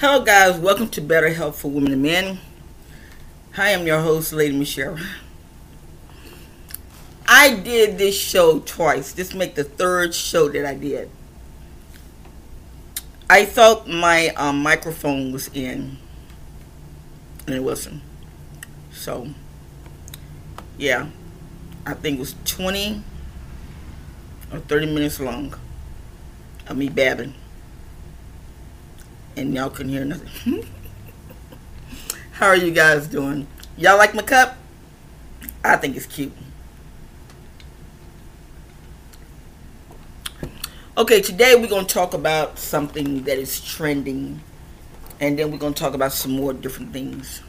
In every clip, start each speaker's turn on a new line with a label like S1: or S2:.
S1: Hello, guys. Welcome to Better Health for Women and Men. Hi, I'm your host, Lady Michelle. I did this show twice. This make the third show that I did. I thought my um, microphone was in, and it wasn't. So, yeah, I think it was 20 or 30 minutes long of me babbing, and y'all couldn't hear nothing. How are you guys doing? Y'all like my cup? I think it's cute. Okay, today we're going to talk about something that is trending, and then we're going to talk about some more different things.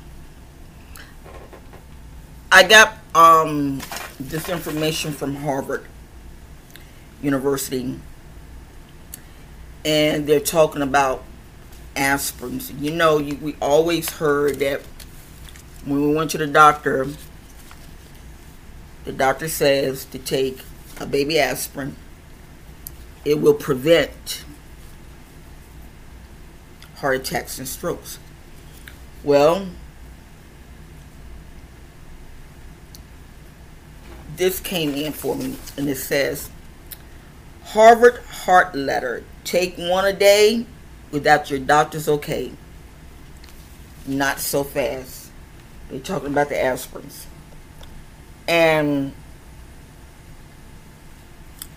S1: I got um, this information from Harvard University, and they're talking about aspirins. You know, you, we always heard that when we went to the doctor, the doctor says to take a baby aspirin it will prevent heart attacks and strokes. Well, this came in for me and it says Harvard Heart Letter take one a day without your doctor's okay. Not so fast. They're talking about the aspirins. And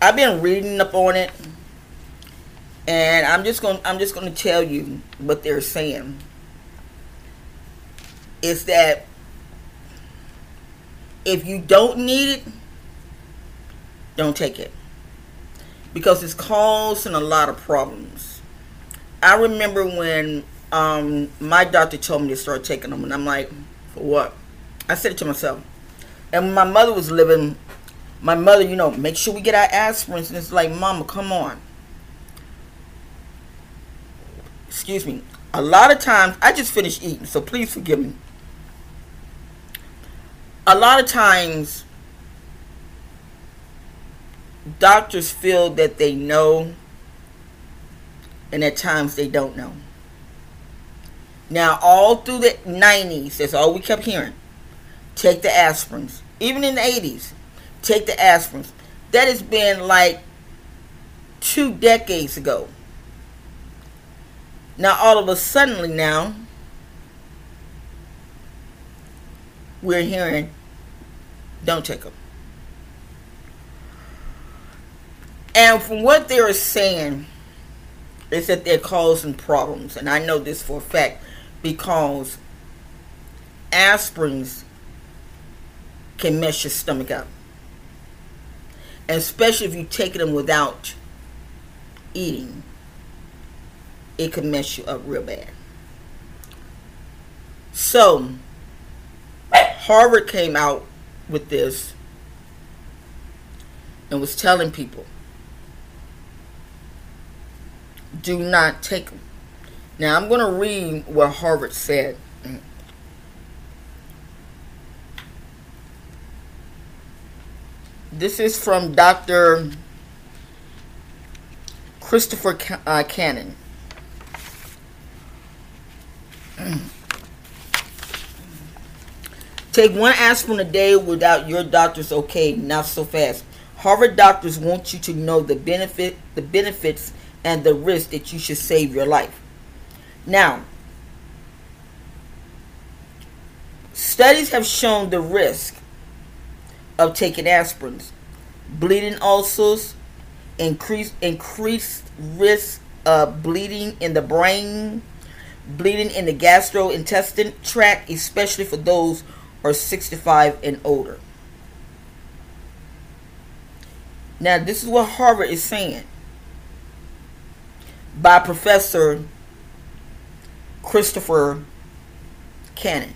S1: I've been reading up on it, and I'm just going. I'm just going to tell you what they're saying. Is that if you don't need it, don't take it because it's causing a lot of problems. I remember when um, my doctor told me to start taking them, and I'm like, for what? I said it to myself. And my mother was living my mother, you know, make sure we get our aspirins. And it's like, Mama, come on. Excuse me. A lot of times, I just finished eating, so please forgive me. A lot of times, doctors feel that they know, and at times they don't know. Now, all through the 90s, that's all we kept hearing. Take the aspirins. Even in the 80s, take the aspirins. That has been like two decades ago. Now, all of a sudden, now we're hearing, don't take them. And from what they're saying, is that they're causing problems. And I know this for a fact because aspirins can mess your stomach up especially if you take them without eating, it can mess you up real bad. So, Harvard came out with this and was telling people do not take them. Now, I'm going to read what Harvard said. This is from Dr. Christopher uh, Cannon. Take one aspirin a day without your doctor's okay, not so fast. Harvard doctors want you to know the benefit, the benefits, and the risk that you should save your life. Now, studies have shown the risk of taking aspirins. Bleeding ulcers, increased increased risk of bleeding in the brain, bleeding in the gastrointestinal tract, especially for those who are 65 and older. Now, this is what Harvard is saying by Professor Christopher Cannon.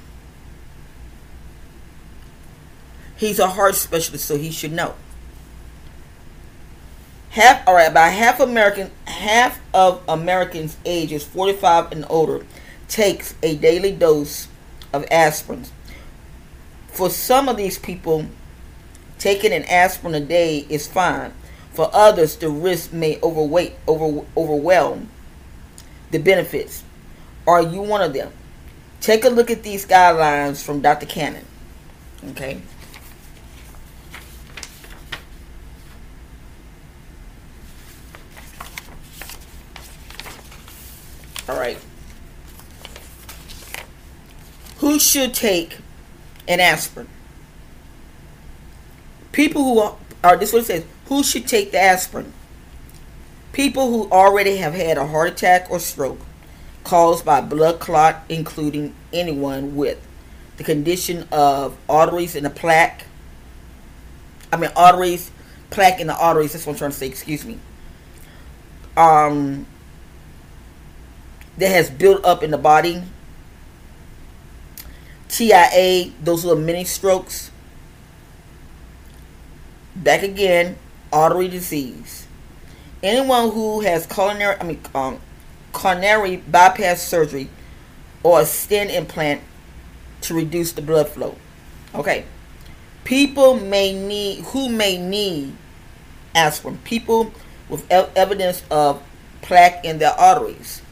S1: He's a heart specialist, so he should know. Half, all right, about half American, half of Americans ages 45 and older takes a daily dose of aspirin. For some of these people, taking an aspirin a day is fine. For others, the risk may overweight, over, overwhelm the benefits. Are you one of them? Take a look at these guidelines from Dr. Cannon. Okay. All right. Who should take an aspirin? People who are, this is what it says, who should take the aspirin? People who already have had a heart attack or stroke caused by blood clot, including anyone with the condition of arteries in the plaque. I mean, arteries, plaque in the arteries. That's what I'm trying to say. Excuse me. Um, that has built up in the body. TIA, those little mini strokes. Back again, artery disease. Anyone who has coronary, I mean, um, coronary bypass surgery or a stent implant to reduce the blood flow. Okay. People may need, who may need aspirin. People with evidence of plaque in their arteries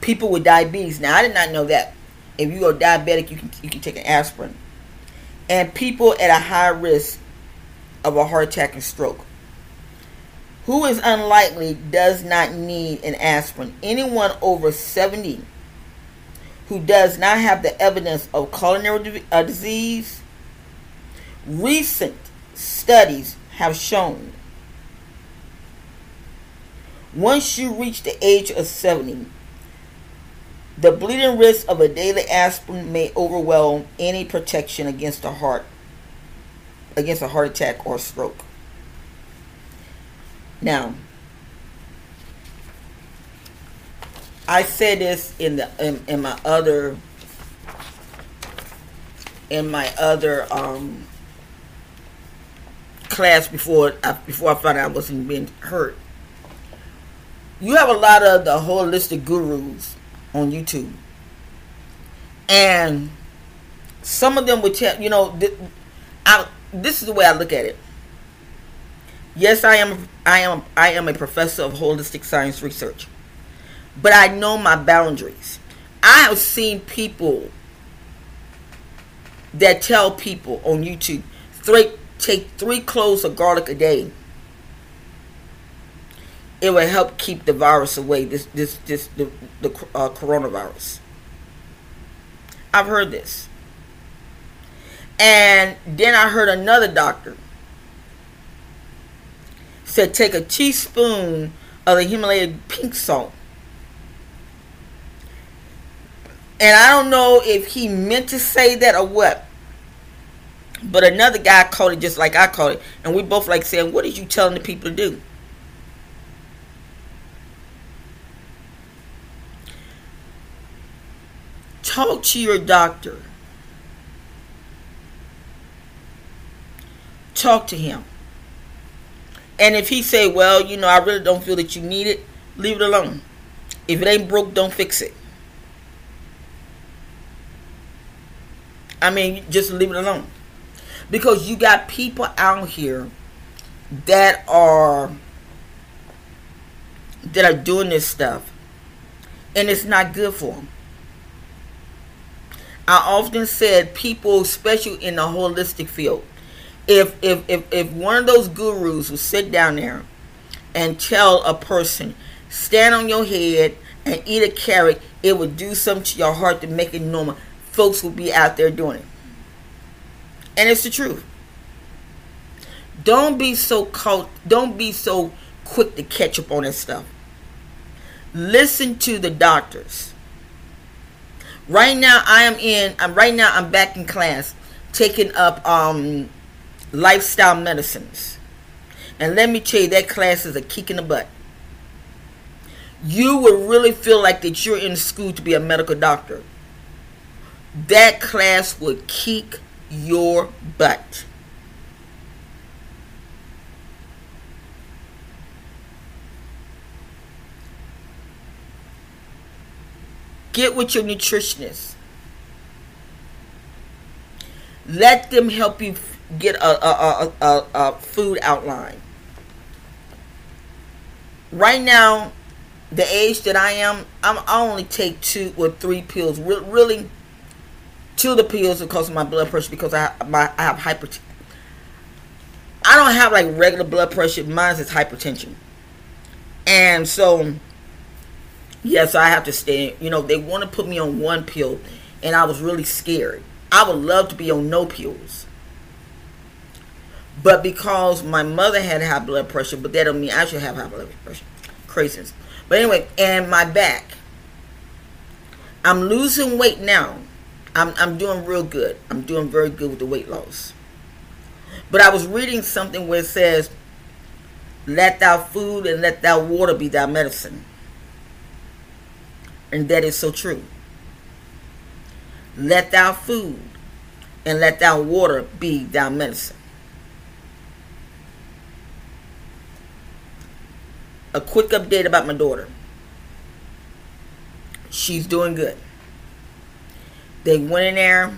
S1: people with diabetes. Now, I did not know that. If you are diabetic, you can you can take an aspirin. And people at a high risk of a heart attack and stroke. Who is unlikely does not need an aspirin. Anyone over 70 who does not have the evidence of coronary uh, disease. Recent studies have shown once you reach the age of 70, the bleeding risk of a daily aspirin may overwhelm any protection against a heart against a heart attack or stroke. Now, I said this in the in, in my other in my other um, class before I, before I found out I wasn't being hurt. You have a lot of the holistic gurus on YouTube. And some of them would tell, you know, I, this is the way I look at it. Yes, I am I am I am a professor of holistic science research. But I know my boundaries. I have seen people that tell people on YouTube, three, take three cloves of garlic a day it will help keep the virus away. This this this the the uh, coronavirus. I've heard this, and then I heard another doctor said take a teaspoon of the Himalayan pink salt. And I don't know if he meant to say that or what. But another guy called it just like I called it. And we both like saying, What are you telling the people to do? Talk to your doctor. Talk to him. And if he say, well, you know, I really don't feel that you need it, leave it alone. If it ain't broke, don't fix it. I mean, just leave it alone. Because you got people out here that are that are doing this stuff and it's not good for them. I often said people, especially in the holistic field, if if if, if one of those gurus would sit down there and tell a person, stand on your head and eat a carrot, it would do something to your heart to make it normal. Folks will be out there doing it. And it's the truth. Don't be so caught, don't be so quick to catch up on that stuff. Listen to the doctors. Right now, I am in. I'm right now. I'm back in class, taking up um, lifestyle medicines, and let me tell you, that class is a kick in the butt. You would really feel like that you're in school to be a medical doctor. That class would kick your butt. Get with your nutritionist. Let them help you get a, a, a, a, food outline. Right now, the age that I am, I'm, I only take two or three pills. Re- really, two of the pills because of my blood pressure because I my I have hypertension. I don't have like regular blood pressure. Mine is hypertension, and so yes, I have to stay. You know, they want to put me on one pill, and I was really scared. I would love to be on no pills. But because my mother had high blood pressure, but that don't mean I should have high blood pressure. Craziness. But anyway, and my back. I'm losing weight now. I'm, I'm doing real good. I'm doing very good with the weight loss. But I was reading something where it says, Let thou food and let thou water be thy medicine. And that is so true. Let thou food and let thou water be thy medicine. A quick update about my daughter. She's doing good. They went in there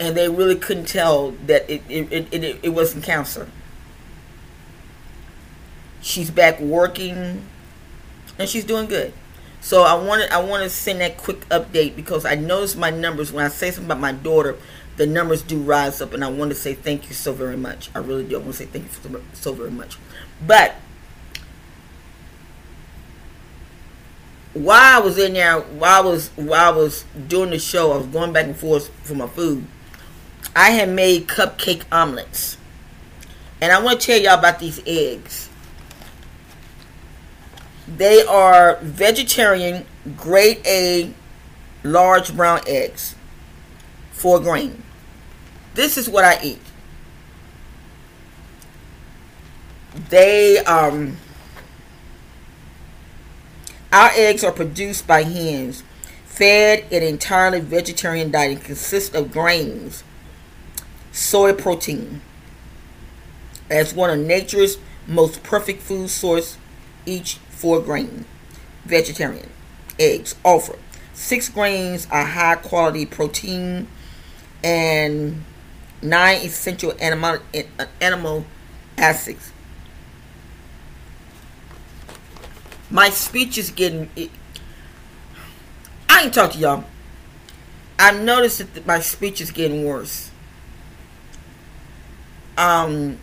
S1: and they really couldn't tell that it, it, it, it, it wasn't cancer. She's back working and she's doing good. So I wanted I want to send that quick update because I noticed my numbers when I say something about my daughter, the numbers do rise up, and I want to say thank you so very much. I really do. I want to say thank you so very much. But while I was in there, while I was while I was doing the show, I was going back and forth for my food. I had made cupcake omelets, and I want to tell y'all about these eggs. They are vegetarian, grade A, large brown eggs, four grain. This is what I eat. They um our eggs are produced by hens, fed an entirely vegetarian diet and consists of grains, soy protein, as one of nature's most perfect food source, each four grain vegetarian eggs offer. Six grains are high quality protein and nine essential animal, animal acids. My speech is getting. I ain't talk to y'all. I've noticed that my speech is getting worse. Um,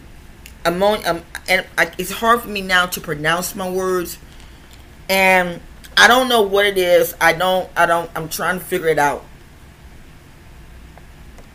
S1: ammonia, um, and I, it's hard for me now to pronounce my words and I don't know what it is. I don't. I don't. I'm trying to figure it out.